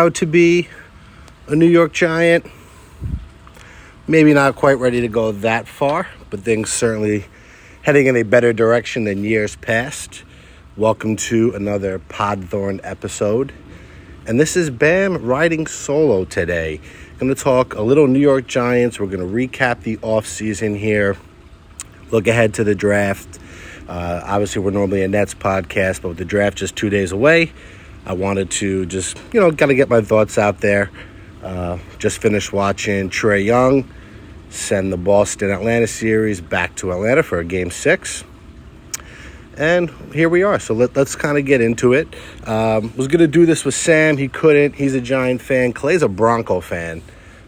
Proud to be a New York Giant. Maybe not quite ready to go that far, but things certainly heading in a better direction than years past. Welcome to another Podthorn episode. And this is Bam riding solo today. Going to talk a little New York Giants. We're going to recap the offseason here, look ahead to the draft. Uh, obviously, we're normally a Nets podcast, but with the draft just two days away, I wanted to just, you know, of get my thoughts out there. Uh, just finished watching Trae Young send the Boston Atlanta series back to Atlanta for a game six. And here we are. So let, us kind of get into it. Um, was going to do this with Sam. He couldn't. He's a Giant fan. Clay's a Bronco fan.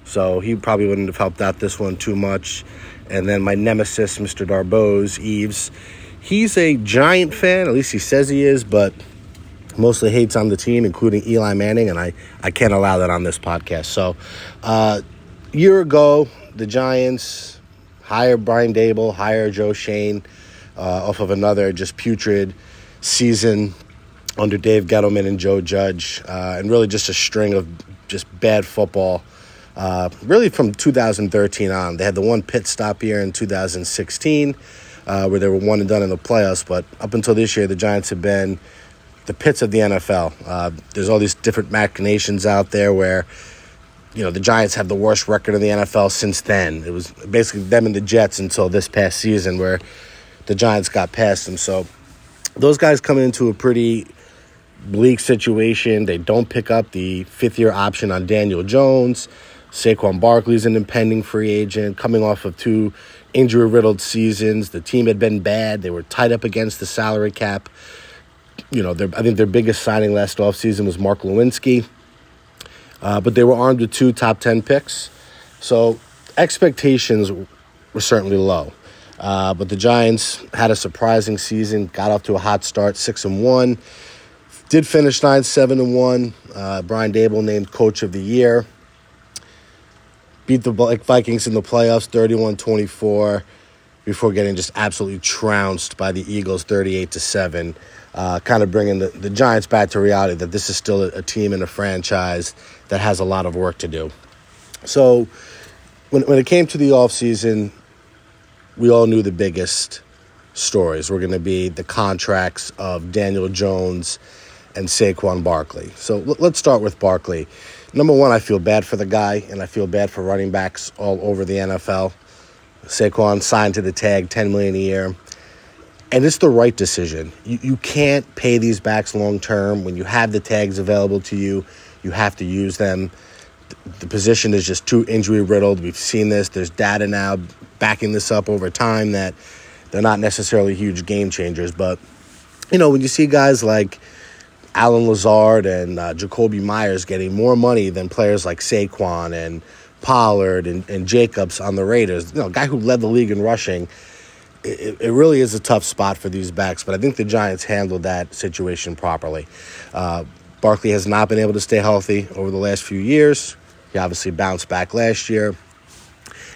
So he probably wouldn't have helped out this one too much. And then my nemesis, Mr. Darboz, Eves, he's a Giant fan. At least he says he is, but mostly hates on the team, including Eli Manning. And I, I can't allow that on this podcast. So uh, year ago, the Giants hire Brian Daboll, hire Joe Schoen uh, off of another just putrid season under Dave Gettleman and Joe Judge, uh, and really just a string of just bad football. Uh, really from 2013 on, they had the one pit stop year in 2016 uh, where they were one and done in the playoffs. But up until this year, the Giants have been the pits of the NFL. Uh, there's all these different machinations out there where you know, the Giants have the worst record in the NFL since then. It was basically them and the Jets until this past season where the Giants got past them. So those guys coming into a pretty bleak situation. They don't pick up the fifth year option on Daniel Jones. Saquon Barkley's an impending free agent coming off of two injury riddled seasons. The team had been bad. They were tied up against the salary cap. You know, I think their biggest signing last offseason was Mark Glowinski. uh, but they were armed with two top 10 picks. So expectations were certainly low. Uh, but the Giants had a surprising season, got off to a hot start, 6 and 1. Did finish 9 7 and 1. Uh, Brian Daboll named coach of the year. Beat the Vikings in the playoffs 31 24 before getting just absolutely trounced by the Eagles 38 to 7 uh, kind of bringing the, the Giants back to reality that this is still a, a, team and a franchise that has a lot of work to do. So when, when it came to the offseason, we all knew the biggest stories were going to be the contracts of Daniel Jones and Saquon Barkley. So l- let's start with Barkley. Number one, I feel bad for the guy, and I feel bad for running backs all over the NFL. Saquon signed to the tag, 10 million a year and it's the right decision. You, you can't pay these backs long term. When you have the tags available to you, you have to use them. The position is just too injury riddled. We've seen this. There's data now backing this up over time that they're not necessarily huge game changers. But, you know, when you see guys like Allen Lazard and uh, Jakobi Meyers getting more money than players like Saquon and Pollard and, and Jacobs on the Raiders, you know, a guy who led the league in rushing – it, it, really is a tough spot for these backs, but I think the Giants handled that situation properly. Uh, Barkley has not been able to stay healthy over the last few years. He obviously bounced back last year.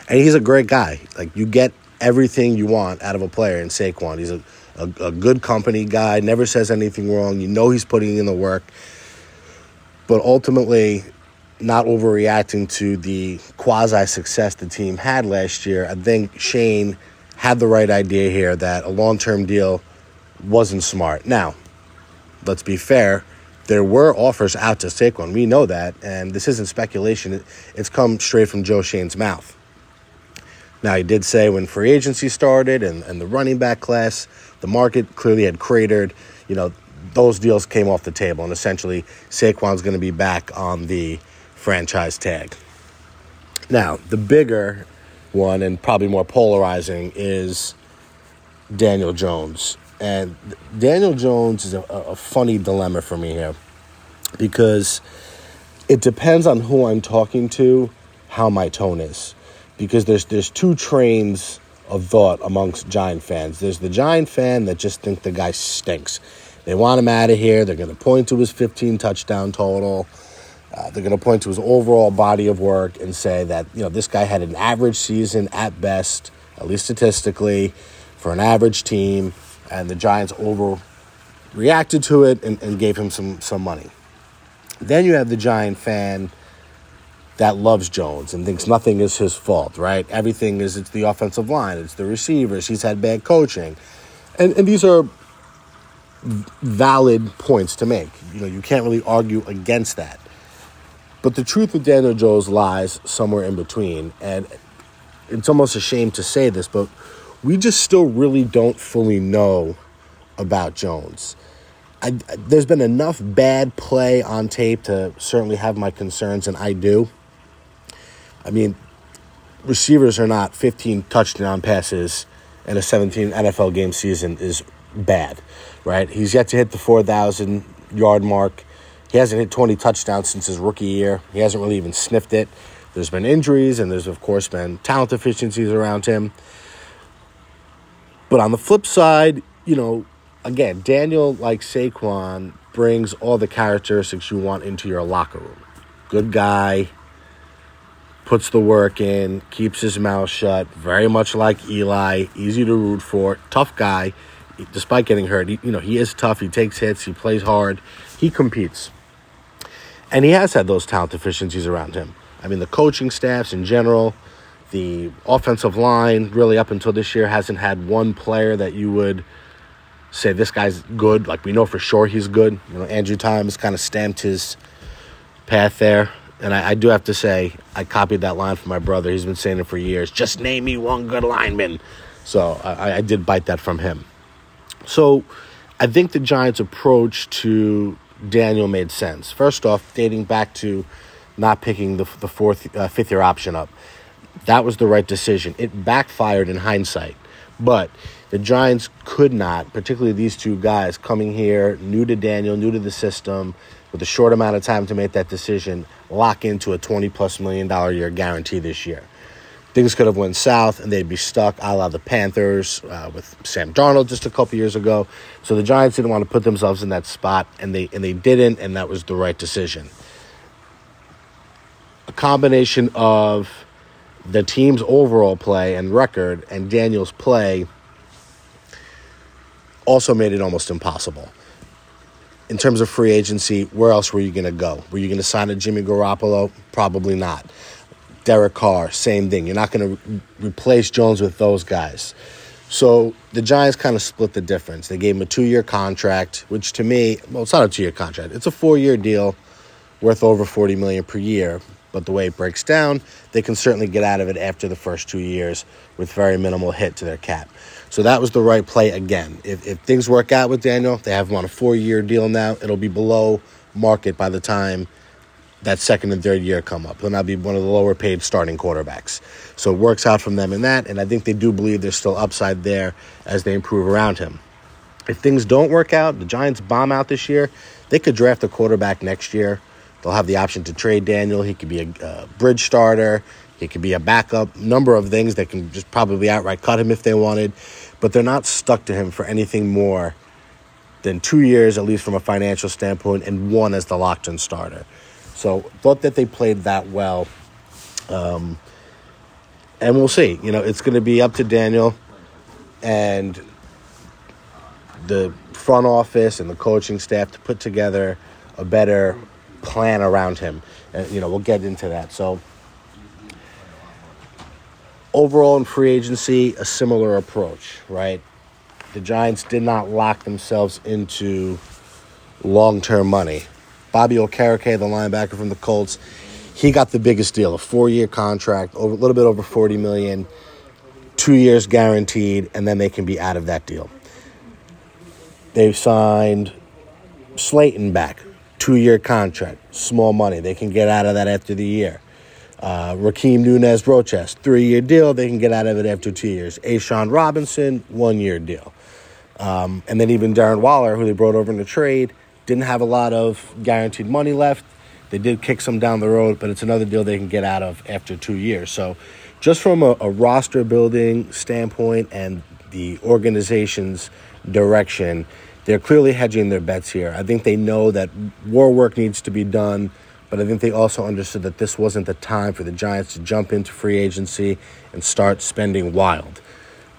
And he's a great guy. Like, you get everything you want out of a player in Saquon. He's a, a, a good company guy, never says anything wrong. You know he's putting in the work. But ultimately, not overreacting to the quasi success the team had last year. I think Schoen had the right idea here that a long term deal wasn't smart. Now, let's be fair. There were offers out to Saquon. We know that, and this isn't speculation. It's come straight from Joe Schoen's mouth. Now, he did say when free agency started and, and the running back class, the market clearly had cratered. You know, those deals came off the table, and essentially Saquon's going to be back on the franchise tag. Now, the bigger one and probably more polarizing is Daniel Jones. And Daniel Jones is a, a funny dilemma for me here because it depends on who I'm talking to, how my tone is. Because there's there's two trains of thought amongst Giant fans. There's the Giant fan that just think the guy stinks. They want him out of here. They're going to point to his 15 touchdown total. Uh, they're going to point to his overall body of work and say that you know this guy had an average season at best, at least statistically, for an average team, and the Giants overreacted to it and, and gave him some, some money. Then you have the Giant fan that loves Jones and thinks nothing is his fault, right? Everything is it's the offensive line, it's the receivers, he's had bad coaching. And and these are valid points to make. You know, you can't really argue against that. But the truth with Daniel Jones lies somewhere in between. And it's almost a shame to say this, but we just still really don't fully know about Jones. I, there's been enough bad play on tape to certainly have my concerns, and I do. I mean, receivers are not 15 touchdown passes in a 17 NFL game season is bad, right? He's yet to hit the 4,000 yard mark. He hasn't hit 20 touchdowns since his rookie year. He hasn't really even sniffed it. There's been injuries, and there's, of course, been talent deficiencies around him. But on the flip side, you know, again, Daniel, like Saquon, brings all the characteristics you want into your locker room. Good guy, puts the work in, keeps his mouth shut, very much like Eli, easy to root for, tough guy. Despite getting hurt, he, you know he is tough. He takes hits. He plays hard. He competes, and he has had those talent deficiencies around him. I mean, the coaching staffs in general, the offensive line, really up until this year, hasn't had one player that you would say this guy's good. Like we know for sure he's good. You know, Andrew Thomas kind of stamped his path there. And I, I, do have to say, I copied that line from my brother. He's been saying it for years. Just name me one good lineman. So I, I did bite that from him. So I think the Giants' approach to Daniel made sense. First off, dating back to not picking the, the fourth, uh, fifth year option up, that was the right decision. It backfired in hindsight, but the Giants could not, particularly these two guys coming here, new to Daniel, new to the system, with a short amount of time to make that decision, lock into a 20 plus million dollar year guarantee this year. Things could have went south and they'd be stuck a la the Panthers uh, with Sam Darnold just a couple years ago. So the Giants didn't want to put themselves in that spot and they and they didn't and that was the right decision. A combination of the team's overall play and record and Daniel's play also made it almost impossible in terms of free agency, where else were you going to go? Were you going to sign a Jimmy Garoppolo? Probably not. Derek Carr, same thing. You're not going to re- replace Jones with those guys. So the Giants kind of split the difference. They gave him a two year contract, which to me, well, it's not a two year contract. It's a four year deal worth over 40 million per year. But the way it breaks down, they can certainly get out of it after the first two years with very minimal hit to their cap. So that was the right play again. If, if things work out with Daniel, they have him on a four year deal now. It'll be below market by the time that second and third year come up. He'll now be one of the lower paid starting quarterbacks. So it works out from them in that, and I think they do believe there's still upside there as they improve around him. If things don't work out, the Giants bomb out this year, they could draft a quarterback next year. They'll have the option to trade Daniel. He could be a, a bridge starter. He could be a backup, number of things. They can just probably outright cut him if they wanted, but they're not stuck to him for anything more than two years, at least from a financial standpoint, and one as the locked in starter. So thought that they played that well. Um, and we'll see. You know, it's going to be up to Daniel and the front office and the coaching staff to put together a better plan around him. And, you know, we'll get into that. So, overall in free agency, a similar approach, right? The Giants did not lock themselves into long term money. Bobby Okereke, the linebacker from the Colts, he got the biggest deal a four year contract, a little bit over 40 million, two years guaranteed, and then they can be out of that deal. They've signed Slayton back, two year contract, small money. They can get out of that after the year. Uh, Rakeem Nunez Roches, three year deal. They can get out of it after two years. A'Shawn Robinson, one year deal. Um, and then even Darren Waller, who they brought over in the trade, didn't have a lot of guaranteed money left. They did kick some down the road, but it's another deal they can get out of after two years. So, just from a, a roster building standpoint and the organization's direction, they're clearly hedging their bets here. I think they know that war work needs to be done but I think they also understood that this wasn't the time for the Giants to jump into free agency and start spending wild.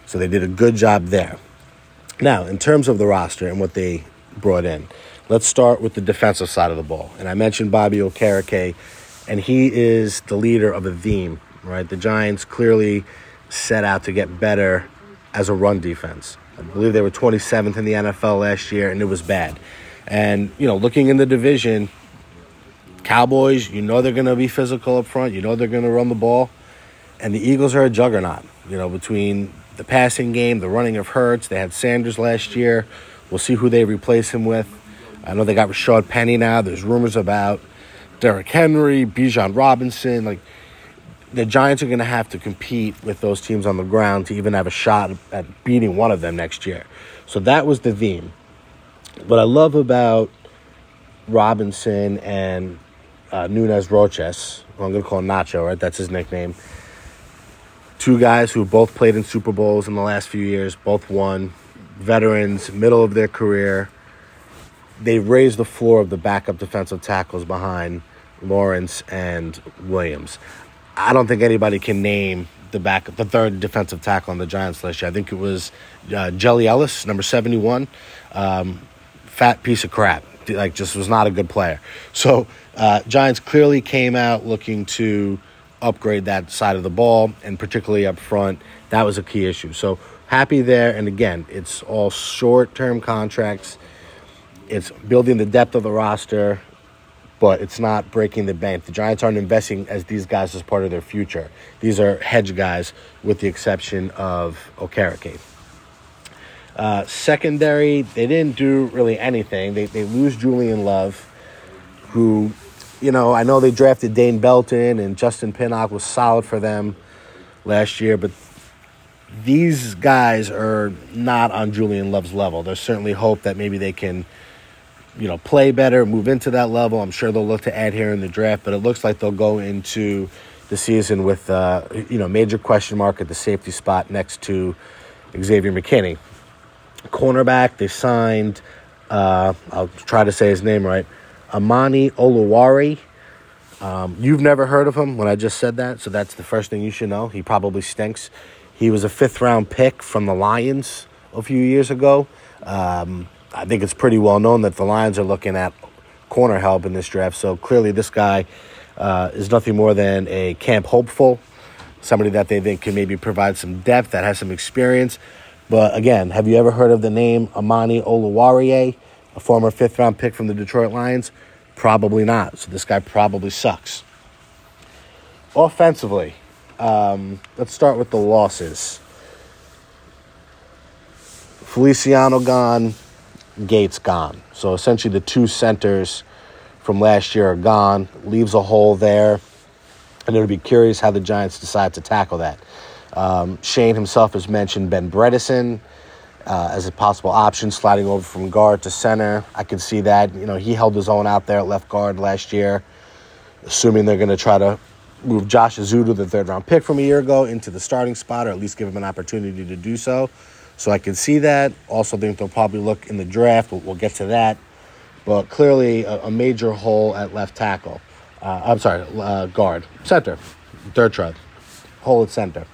So they did a good job there. Now, in terms of the roster and what they brought in. Let's start with the defensive side of the ball. And I mentioned Bobby Okereke, and he is the leader of a theme, right? The Giants clearly set out to get better as a run defense. I believe they were 27th in the NFL last year, and it was bad. And, you know, looking in the division, Cowboys, you know they're going to be physical up front. You know they're going to run the ball. And the Eagles are a juggernaut, you know, between the passing game, the running of Hurts. They had Sanders last year. We'll see who they replace him with. I know they got Rashaad Penny now. There's rumors about Derrick Henry, Bijan Robinson. Like, the Giants are going to have to compete with those teams on the ground to even have a shot at beating one of them next year. So that was the theme. What I love about Robinson and uh, Nunez Roches, I'm going to call Nacho, right? That's his nickname. Two guys who both played in Super Bowls in the last few years, both won, veterans, middle of their career. They raised the floor of the backup defensive tackles behind Lawrence and Williams. I don't think anybody can name the back, the third defensive tackle on the Giants list. I think it was uh, Jelly Ellis, number seventy-one. Um, fat piece of crap. Like, just was not a good player. So, uh, Giants clearly came out looking to upgrade that side of the ball, and particularly up front, that was a key issue. So, happy there. And again, it's all short-term contracts. It's building the depth of the roster but it's not breaking the bank. The Giants aren't investing as these guys as part of their future. These are hedge guys, with the exception of Okereke. Uh, secondary, they didn't do really anything. They, they lose Julian Love, who, you know, I know they drafted Dane Belton and Justin Pinnock was solid for them last year, but these guys are not on Julian Love's level. There's certainly hope that maybe they can – you know, play better, move into that level. I'm sure they'll look to add here in the draft, but it looks like they'll go into the season with, uh, you know, major question mark at the safety spot next to Xavier McKinney. Cornerback, they signed, uh, I'll try to say his name right, Amani Oluwari. Um, you've never heard of him when I just said that, so that's the first thing you should know. He probably stinks. He was a fifth round pick from the Lions a few years ago. Um, I think it's pretty well known that the Lions are looking at corner help in this draft. So clearly, this guy uh, is nothing more than a camp hopeful, somebody that they think can maybe provide some depth, that has some experience. But again, have you ever heard of the name Amani Oluwarie, a former fifth round pick from the Detroit Lions? Probably not. So this guy probably sucks. Offensively, um, let's start with the losses. Feliciano gone, Gates gone. So essentially, the two centers from last year are gone, leaves a hole there. And it'll be curious how the Giants decide to tackle that. Um, Schoen himself has mentioned Ben Bredeson uh, as a possible option, sliding over from guard to center. I can see that. You know, he held his own out there at left guard last year, assuming they're going to try to move Josh Ezeudu, the third round pick from a year ago, into the starting spot, or at least give him an opportunity to do so. So I can see that. Also, think they'll probably look in the draft. We'll, we'll get to that. But clearly, a, a major hole at left tackle. Uh, I'm sorry, uh, guard, center, third tread, hole at center.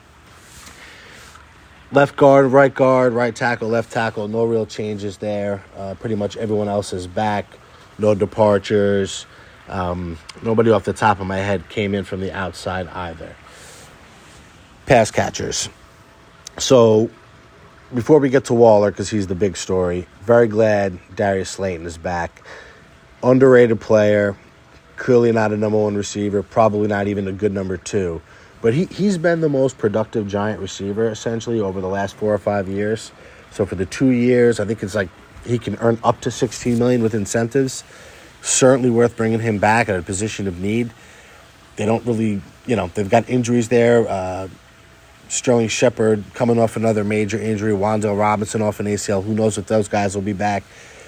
Left guard, right guard, right tackle, left tackle. No real changes there. Uh, pretty much everyone else is back. No departures. Um, nobody off the top of my head came in from the outside either. Pass catchers. So before we get to Waller, because he's the big story, very glad Darius Slayton is back. Underrated player, clearly not a number one receiver, probably not even a good number two. But he, he's been the most productive Giant receiver essentially over the last four or five years. So for the two years, I think it's like he can earn up to 16 million with incentives. Certainly worth bringing him back at a position of need. They don't really, you know, they've got injuries there. Uh, Sterling Shepard coming off another major injury, Wan'Dale Robinson off an ACL. Who knows if those guys will be back?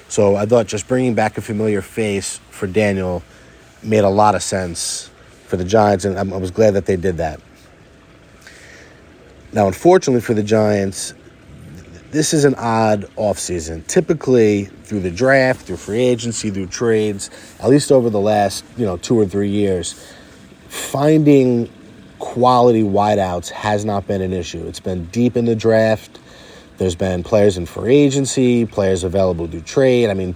So I thought just bringing back a familiar face for Daniel made a lot of sense for the Giants, and I was glad that they did that. Now, unfortunately for the Giants, this is an odd offseason. Typically, through the draft, through free agency, through trades, at least over the last you know two or three years, finding quality wideouts has not been an issue. It's been deep in the draft. There's been players in free agency, players available to trade. I mean,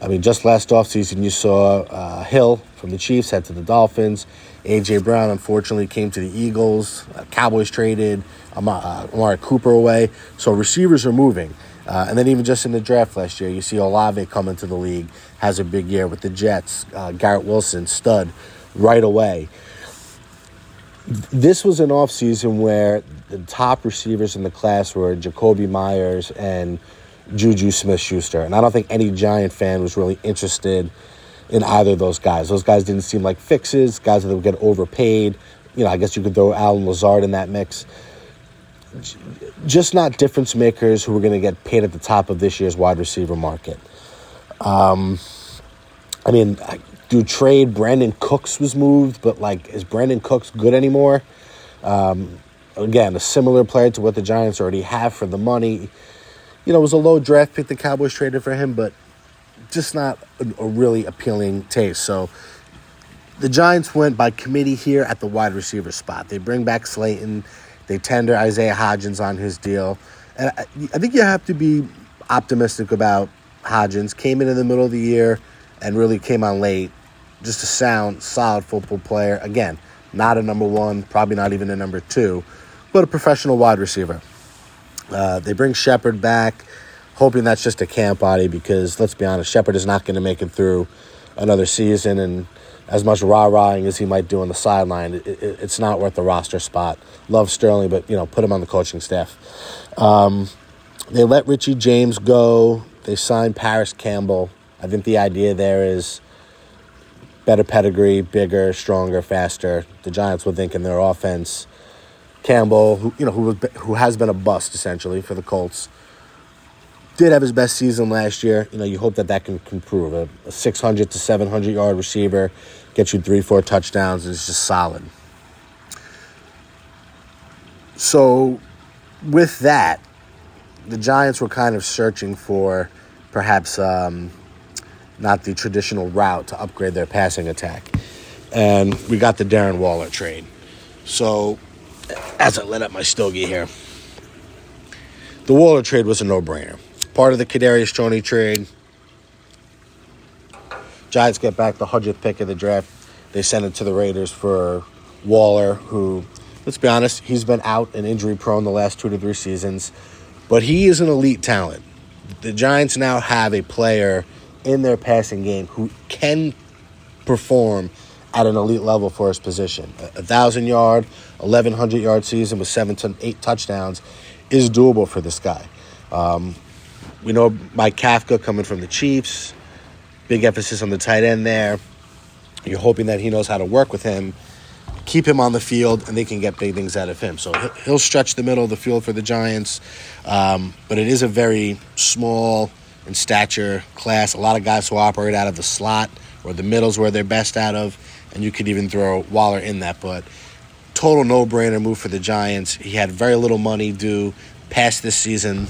I mean, just last offseason, you saw uh, Hill from the Chiefs head to the Dolphins. A.J. Brown, unfortunately, came to the Eagles. Uh, Cowboys traded Amari, uh, Cooper away. So receivers are moving. Uh, and then even just in the draft last year, you see Olave come into the league, has a big year with the Jets. Uh, Garrett Wilson, stud, right away. This was an offseason where the top receivers in the class were Jakobi Meyers and Juju Smith Schuster. And I don't think any Giant fan was really interested in either of those guys. Those guys didn't seem like fixes, guys that would get overpaid. You know, I guess you could throw Allen Lazard in that mix just not difference makers who were going to get paid at the top of this year's wide receiver market. Um, I mean, trade Brandin Cooks was moved, but like, is Brandin Cooks good anymore? Um, again, a similar player to what the Giants already have for the money. You know, it was a low draft pick the Cowboys traded for him, but just not a, a really appealing taste. So the Giants went by committee here at the wide receiver spot. They bring back Slayton. They tender Isaiah Hodgins on his deal. And I, I think you have to be optimistic about Hodgins. Came in in the middle of the year and really came on late. Just a sound, solid football player. Again, not a number one, probably not even a number two, but a professional wide receiver. Uh, they bring Shepard back, hoping that's just a camp body because let's be honest, Shepard is not going to make it through another season. And as much rah rahing as he might do on the sideline, it, it, it's not worth the roster spot. Love Sterling, but you know, put him on the coaching staff. Um, they let Richie James go. They signed Parris Campbell. I think the idea there is better pedigree, bigger, stronger, faster. The Giants would think in their offense. Campbell, who you know, who was, who has been a bust essentially for the Colts, did have his best season last year. You know, you hope that that can improve. A, a 600 to 700 yard receiver, gets you three, four touchdowns, is just solid. So, with that, the Giants were kind of searching for perhaps um, not the traditional route to upgrade their passing attack. And we got the Darren Waller trade. So, as I let up my stogie here, the Waller trade was a no brainer part of the Kadarius Toney trade. Giants get back the hundredth pick of the draft. They send it to the Raiders for Waller, who, let's be honest, he's been out and injury prone the last two to three seasons, but he is an elite talent. The Giants now have a player in their passing game who can perform at an elite level for his position. A thousand yard, eleven hundred yard season with seven to eight touchdowns is doable for this guy. Um, we know Mike Kafka coming from the Chiefs. Big emphasis on the tight end there. You're hoping that he knows how to work with him, keep him on the field, and they can get big things out of him. So he'll stretch the middle of the field for the Giants. Um, but it is a very small in stature class. A lot of guys who operate out of the slot or the middles where they're best out of. And you could even throw Waller in that. But total no brainer move for the Giants. He had very little money due past this season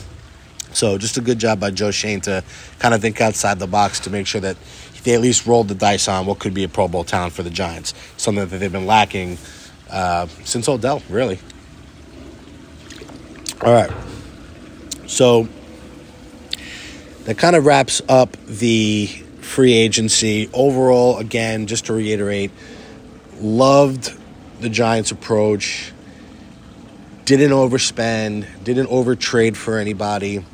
so just a good job by Joe Schoen to kind of think outside the box to make sure that they at least rolled the dice on what could be a Pro Bowl talent for the Giants, something that they've been lacking uh, since Odell, really. All right. So that kind of wraps up the free agency. Overall, again, just to reiterate, loved the Giants' approach. Didn't overspend, didn't overtrade for anybody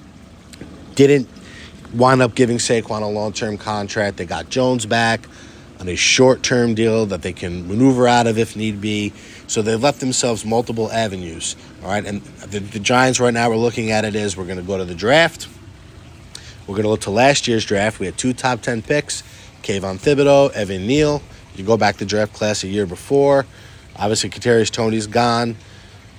didn't wind up giving Saquon a long term contract. They got Jones back on a short term deal that they can maneuver out of if need be. So they've left themselves multiple avenues. All right. And the, the Giants right now, we're looking at it is we're going to go to the draft. We're going to look to last year's draft. We had two top 10 picks Kayvon Thibodeaux, Evan Neal. You go back to draft class a year before. Obviously, Kadarius Toney's gone,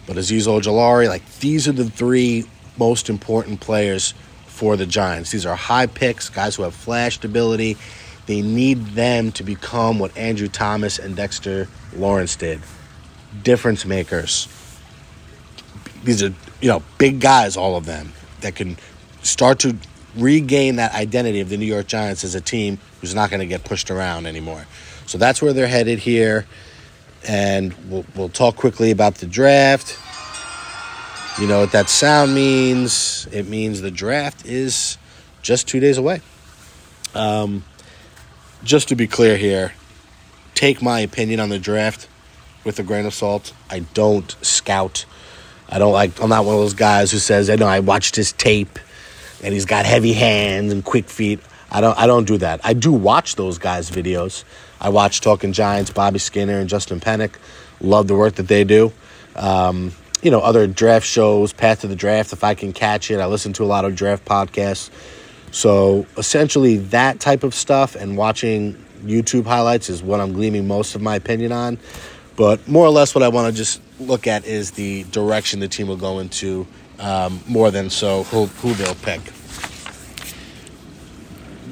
but Azeez Ojulari, like these are the three most important players for the Giants. These are high picks, guys who have flashed ability. They need them to become what Andrew Thomas and Dexter Lawrence did difference makers. These are, you know, big guys, all of them, that can start to regain that identity of the New York Giants as a team who's not going to get pushed around anymore. So that's where they're headed here. And we'll, we'll talk quickly about the draft. You know what that sound means? It means the draft is just two days away. Um, just to be clear here, take my opinion on the draft with a grain of salt. I don't scout. I don't like. I'm not one of those guys who says, "I know I watched his tape, and he's got heavy hands and quick feet." I don't. I don't do that. I do watch those guys' videos. I watch Talking Giants, Bobby Skinner, and Justin Penik. Love the work that they do. Um, you know, other draft shows, Path to the Draft, if I can catch it. I listen to a lot of draft podcasts. So essentially, that type of stuff and watching YouTube highlights is what I'm gleaming most of my opinion on. But more or less, what I want to just look at is the direction the team will go into um, more than so who, who they'll pick.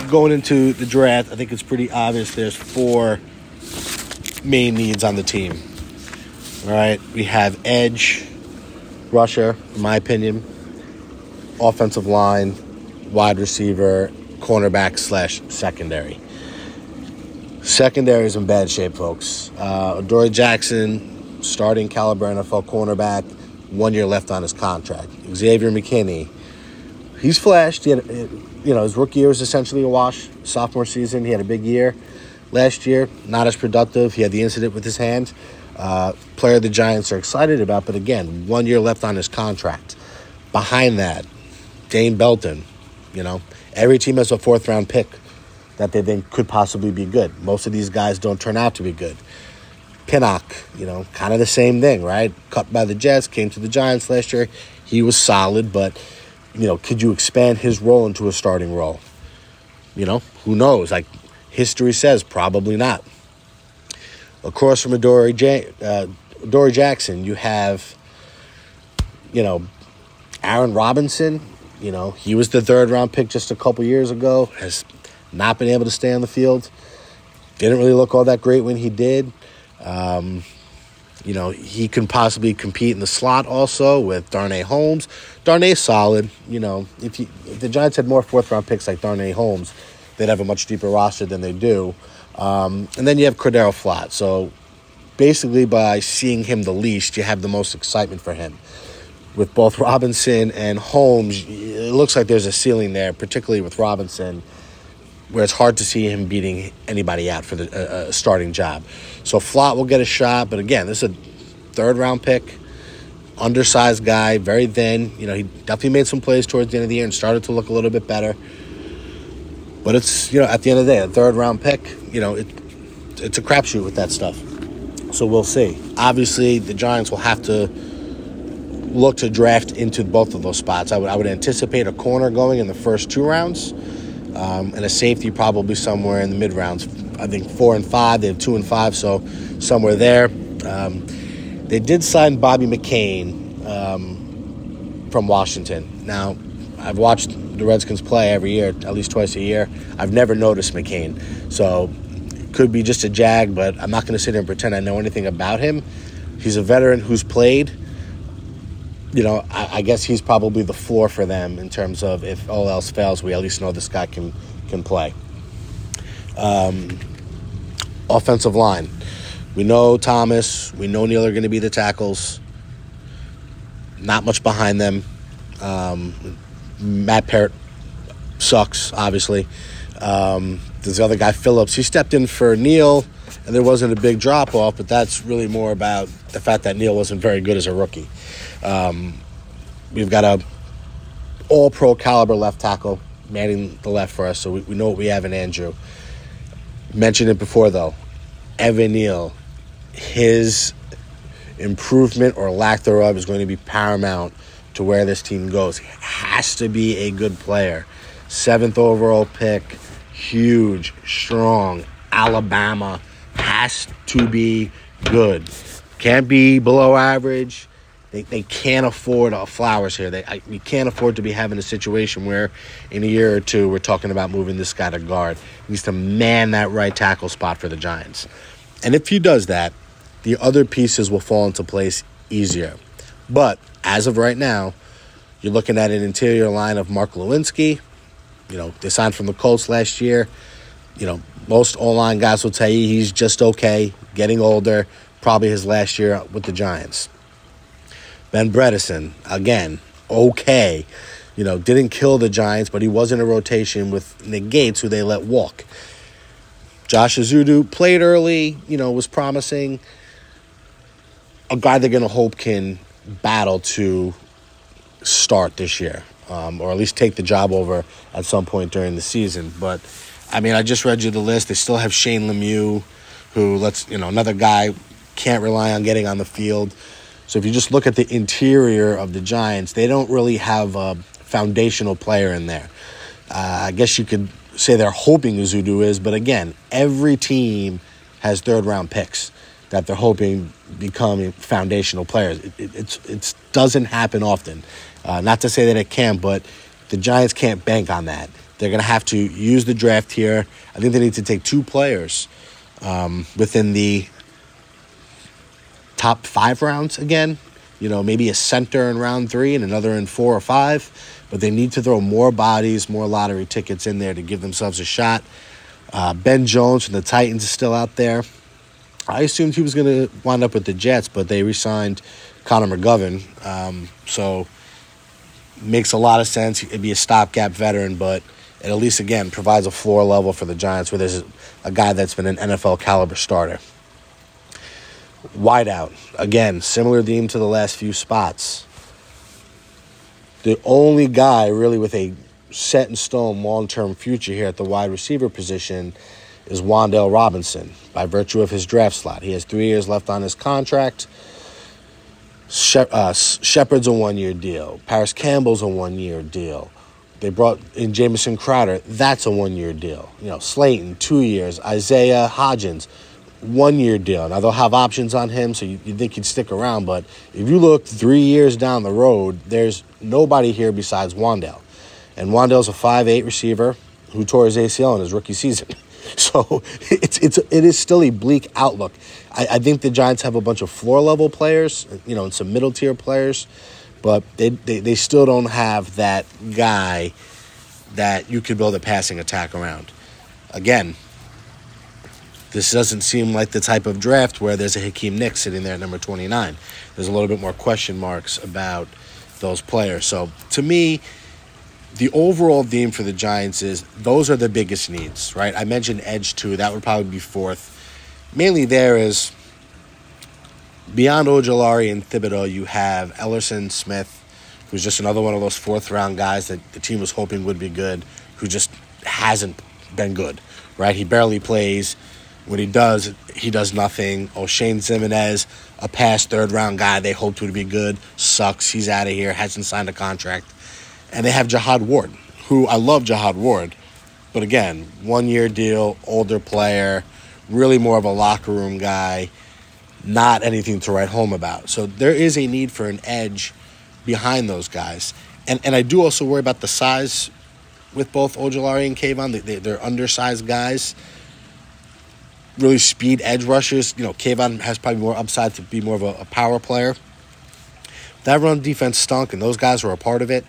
Going into the draft, I think it's pretty obvious there's four main needs on the team. All right, we have edge, rusher, in my opinion, offensive line, wide receiver, cornerback slash secondary. Secondary is in bad shape, folks. Uh, Dory Jackson, starting caliber NFL cornerback, one year left on his contract. Xavier McKinney, he's flashed. He had, you know, his rookie year was essentially a wash. Sophomore season, he had a big year. Last year, not as productive. He had the incident with his hand. Uh, player the Giants are excited about, but again, one year left on his contract. Behind that, Dane Belton, you know, every team has a fourth round pick that they think could possibly be good. Most of these guys don't turn out to be good. Pinnock, you know, kind of the same thing, right? Cut by the Jets, came to the Giants last year. He was solid, but, you know, could you expand his role into a starting role? You know, who knows? Like, history says probably not. Across from Dory, J- uh, Jackson, you have, you know, Aaron Robinson. You know, he was the third round pick just a couple years ago, has not been able to stay on the field. Didn't really look all that great when he did. Um, you know, he can possibly compete in the slot also with Darnay Holmes. Darnay's solid. You know, if, if the Giants had more fourth round picks like Darnay Holmes, they'd have a much deeper roster than they do. Um, and then you have Cor'Dale Flott. So basically, by seeing him the least, you have the most excitement for him. With both Robinson and Holmes, it looks like there's a ceiling there, particularly with Robinson where it's hard to see him beating anybody out for the uh, starting job. So Flott will get a shot, but again, this is a third round pick, undersized guy, very thin. You know, he definitely made some plays towards the end of the year and started to look a little bit better. But it's you know at the end of the day, a third round pick. You know, it it's a crapshoot with that stuff. So we'll see. Obviously, the Giants will have to look to draft into both of those spots. I would I would anticipate a corner going in the first two rounds um, and a safety probably somewhere in the mid rounds. I think four and five. They have two and five, so somewhere there. Um, they did sign Bobby McCain um, from Washington. Now, I've watched the Redskins play every year, at least twice a year. I've never noticed McCain, so could be just a jag, but I'm not going to sit here and pretend I know anything about him. He's a veteran who's played you know, I, I, guess he's probably the floor for them in terms of if all else fails, we at least know this guy can can play. Um, offensive line, we know Thomas, we know Neal are going to be the tackles. Not much behind them. Um, Matt Peart sucks, obviously. Um, there's the other guy, Phillips. He stepped in for Neal, and there wasn't a big drop off, but that's really more about the fact that Neal wasn't very good as a rookie. Um, we've got a all pro caliber left tackle manning the left for us, so we, we know what we have in Andrew. Mentioned it before though. Evan Neal, his improvement or lack thereof is going to be paramount to where this team goes. He has to be a good player. Seventh overall pick, huge, strong, Alabama has to be good. Can't be below average. They, they can't afford uh, flowers here. They I, we can't afford to be having a situation where in a year or two we're talking about moving this guy to guard. He needs to man that right tackle spot for the Giants. And if he does that, the other pieces will fall into place easier. But as of right now, you're looking at an interior line of Mark Glowinski. You know, they signed from the Colts last year. You know, most O line guys will tell you he's just okay, getting older, probably his last year with the Giants. Ben Bredeson, again, okay. You know, didn't kill the Giants, but he was in a rotation with Nick Gates, who they let walk. Josh Ezeudu played early, you know, was promising. A guy they're going to hope can battle to start this year, um, or at least take the job over at some point during the season. But I mean, I just read you the list. They still have Shane Lemieux, who let's you know another guy can't rely on getting on the field. So if you just look at the interior of the Giants, they don't really have a foundational player in there. Uh, I guess you could say they're hoping Ezeudu is, but again, every team has third round picks that they're hoping become foundational players. It, it, it doesn't happen often. Uh, not to say that it can, but the Giants can't bank on that. They're going to have to use the draft here. I think they need to take two players um, within the top five rounds again. You know, maybe a center in round three and another in four or five. But they need to throw more bodies, more lottery tickets in there to give themselves a shot. Uh, ben Jones from the Titans is still out there. I assumed he was going to wind up with the Jets, but they re-signed Connor McGovern. Um, so makes a lot of sense. It'd be a stopgap veteran, but it at least again provides a floor level for the Giants, where there's a guy that's been an NFL caliber starter. Wideout again, similar theme to the last few spots. The only guy really with a set in stone long term future here at the wide receiver position is Wan'Dale Robinson by virtue of his draft slot. He has three years left on his contract. Shep- uh, Shepard's a one year deal. Parris Campbell's a one year deal. They brought in Jamison Crowder. That's a one year deal. You know, Slayton, two years. Isaiah Hodgins, one year deal. Now they'll have options on him, so you, you think he'd stick around. But if you look three years down the road, there's nobody here besides Wan'Dale. And Wan'Dale's a five-eight receiver who tore his ACL in his rookie season. So it's it's it is still a bleak outlook. I, I think the Giants have a bunch of floor level players, you know, and some middle tier players, but they, they, they still don't have that guy that you could build a passing attack around. Again, this doesn't seem like the type of draft where there's a Hakeem Nicks sitting there at number 29. There's a little bit more question marks about those players. So to me, the overall theme for the Giants is those are the biggest needs, right? I mentioned edge two, that would probably be fourth. Mainly there is beyond Ojulari and Thibodeaux, you have Elerson Smith, who's just another one of those fourth round guys that the team was hoping would be good, who just hasn't been good, right? He barely plays. When he does, he does nothing. Oh, Oshane Ximines, a past third round guy they hoped would be good, sucks. He's out of here, hasn't signed a contract. And they have Jihad Ward, who I love Jihad Ward, but again, one year deal, older player, really more of a locker room guy, not anything to write home about. So there is a need for an edge behind those guys. And, and I do also worry about the size with both Ojulari and Kayvon. They, they're undersized guys, really speed edge rushers. You know, Kayvon has probably more upside to be more of a, a power player. That run defense stunk, and those guys were a part of it.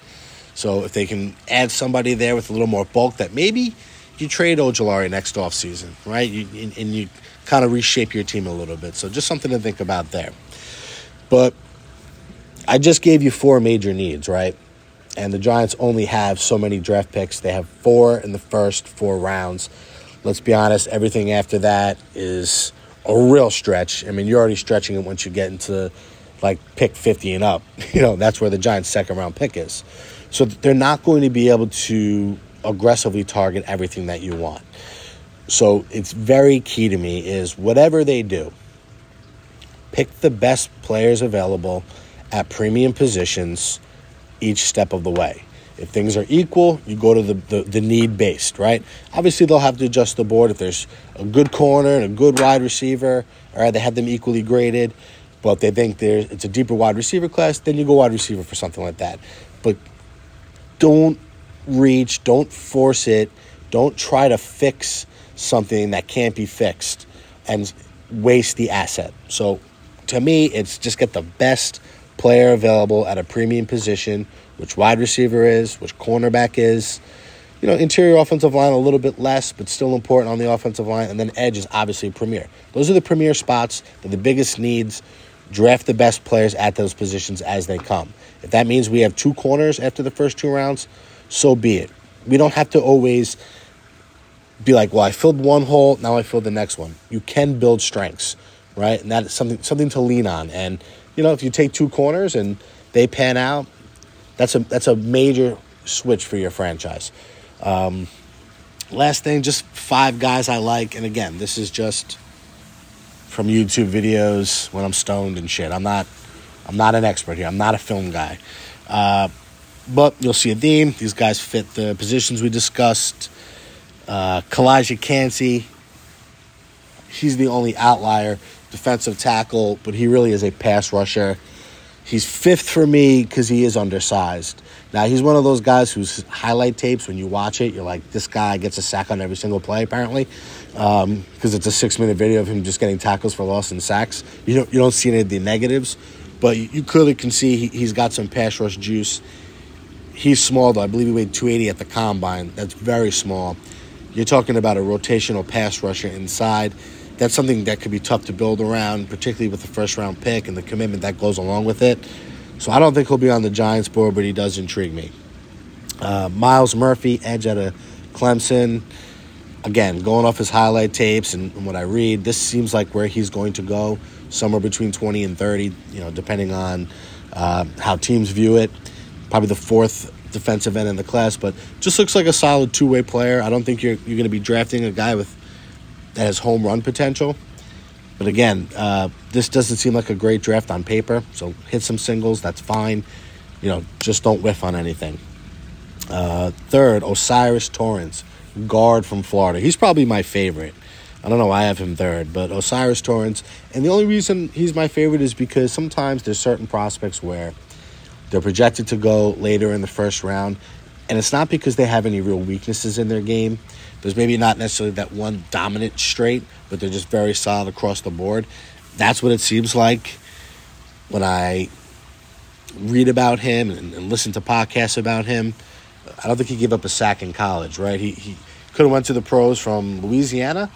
So if they can add somebody there with a little more bulk, that maybe you trade Ojulari next offseason, right? You, and, and you kind of reshape your team a little bit. So just something to think about there. But I just gave you four major needs, right? And the Giants only have so many draft picks. They have four in the first four rounds. Let's be honest, everything after that is a real stretch. I mean, you're already stretching it once you get into like pick 50 and up. You know, that's where the Giants' second round pick is. So they're not going to be able to aggressively target everything that you want. So it's very key to me is whatever they do, pick the best players available at premium positions each step of the way. If things are equal, you go to the, the, the need based, right? Obviously, they'll have to adjust the board if there's a good corner and a good wide receiver, all right, they have them equally graded. But they think there's it's a deeper wide receiver class, then you go wide receiver for something like that. But don't reach, don't force it, don't try to fix something that can't be fixed and waste the asset. So to me, it's just get the best player available at a premium position, which wide receiver is, which cornerback is. You know, interior offensive line a little bit less, but still important on the offensive line. And then edge is obviously premier. Those are the premier spots. The biggest needs. draft the best players at those positions as they come. If that means we have two corners after the first two rounds, so be it. We don't have to always be like, well, I filled one hole, now I fill the next one. You can build strengths, right? And that's something something to lean on. And you know, if you take two corners and they pan out, that's a that's a major switch for your franchise. Um, last thing, just five guys I like, and again, this is just from YouTube videos when I'm stoned and shit. I'm not I'm not an expert here. I'm not a film guy. Uh, but you'll see a theme. These guys fit the positions we discussed. Uh, Calijah Kancey, he's the only outlier defensive tackle, but he really is a pass rusher. He's fifth for me because he is undersized. Now, he's one of those guys whose highlight tapes, when you watch it, you're like, this guy gets a sack on every single play, apparently, because um, it's a six minute video of him just getting tackles for loss and sacks. You don't, you don't see any of the negatives, but you, clearly can see he, he's got some pass rush juice. He's small, though. I believe he weighed 280 at the combine. That's very small. You're talking about a rotational pass rusher inside. That's something that could be tough to build around, particularly with the first round pick and the commitment that goes along with it. So I don't think he'll be on the Giants board, but he does intrigue me. Uh, Myles Murphy, edge out of Clemson. Again, going off his highlight tapes and, and what I read, this seems like where he's going to go, somewhere between 20 and 30, you know, depending on uh, how teams view it. Probably the fourth defensive end in the class, but just looks like a solid two way player. I don't think you're you're going to be drafting a guy with that has home run potential. But again, uh, this doesn't seem like a great draft on paper. So hit some singles, that's fine. You know, just don't whiff on anything. Uh, third, O'Cyrus Torrence, guard from Florida. He's probably my favorite. I don't know why I have him third, but O'Cyrus Torrence. And the only reason he's my favorite is because sometimes there's certain prospects where they're projected to go later in the first round. And it's not because they have any real weaknesses in their game. There's maybe not necessarily that one dominant straight, but they're just very solid across the board. That's what it seems like when I read about him and, and listen to podcasts about him. I don't think he gave up a sack in college, right? He, he could have went to the pros from Louisiana.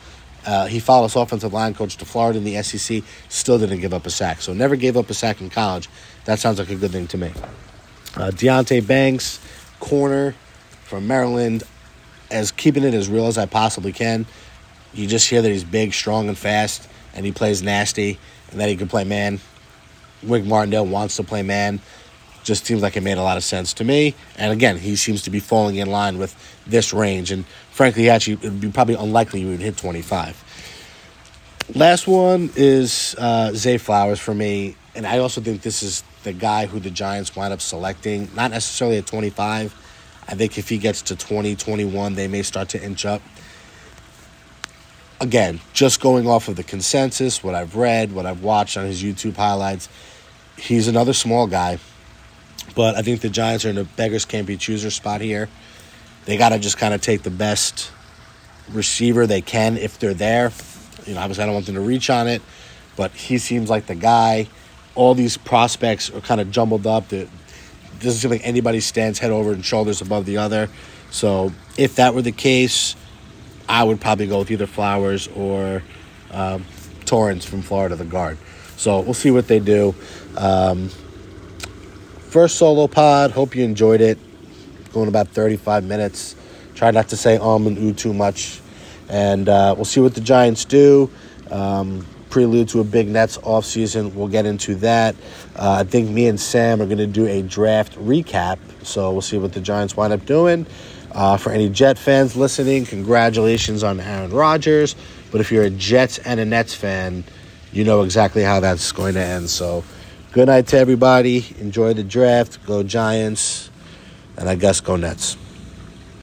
Uh, he followed his offensive line coach to Florida in the SEC. Still didn't give up a sack. So never gave up a sack in college. That sounds like a good thing to me. Uh, Deonte Banks, corner from Maryland, as keeping it as real as I possibly can. You just hear that he's big, strong, and fast, and he plays nasty, and that he can play man. Wink Martindale wants to play man. Just seems like it made a lot of sense to me. And again, he seems to be falling in line with this range. And frankly, actually, it would be probably unlikely he would hit 25. Last one is uh, Zay Flowers for me. And I also think this is the guy who the Giants wind up selecting, not necessarily at 25. I think if he gets to 20, 21, they may start to inch up. Again, just going off of the consensus, what I've read, what I've watched on his YouTube highlights, he's another small guy. But I think the Giants are in a beggars can't be choosers spot here. They got to just kind of take the best receiver they can if they're there. You know, obviously, I don't want them to reach on it, but he seems like the guy all these prospects are kind of jumbled up. Doesn't seem like anybody stands head over and shoulders above the other. So if that were the case, I would probably go with either Flowers or um, Torrence from Florida, the guard. So we'll see what they do. Um, first solo pod. Hope you enjoyed it. Going about 35 minutes. Try not to say um and ooh too much. And uh, we'll see what the Giants do. Um, prelude to a big Nets offseason. We'll get into that. Uh, I think me and Sam are going to do a draft recap, so we'll see what the Giants wind up doing. Uh, for any Jet fans listening, congratulations on Aaron Rodgers. But if you're a Jets and a Nets fan, you know exactly how that's going to end. So, good night to everybody. Enjoy the draft. Go Giants. And I guess go Nets.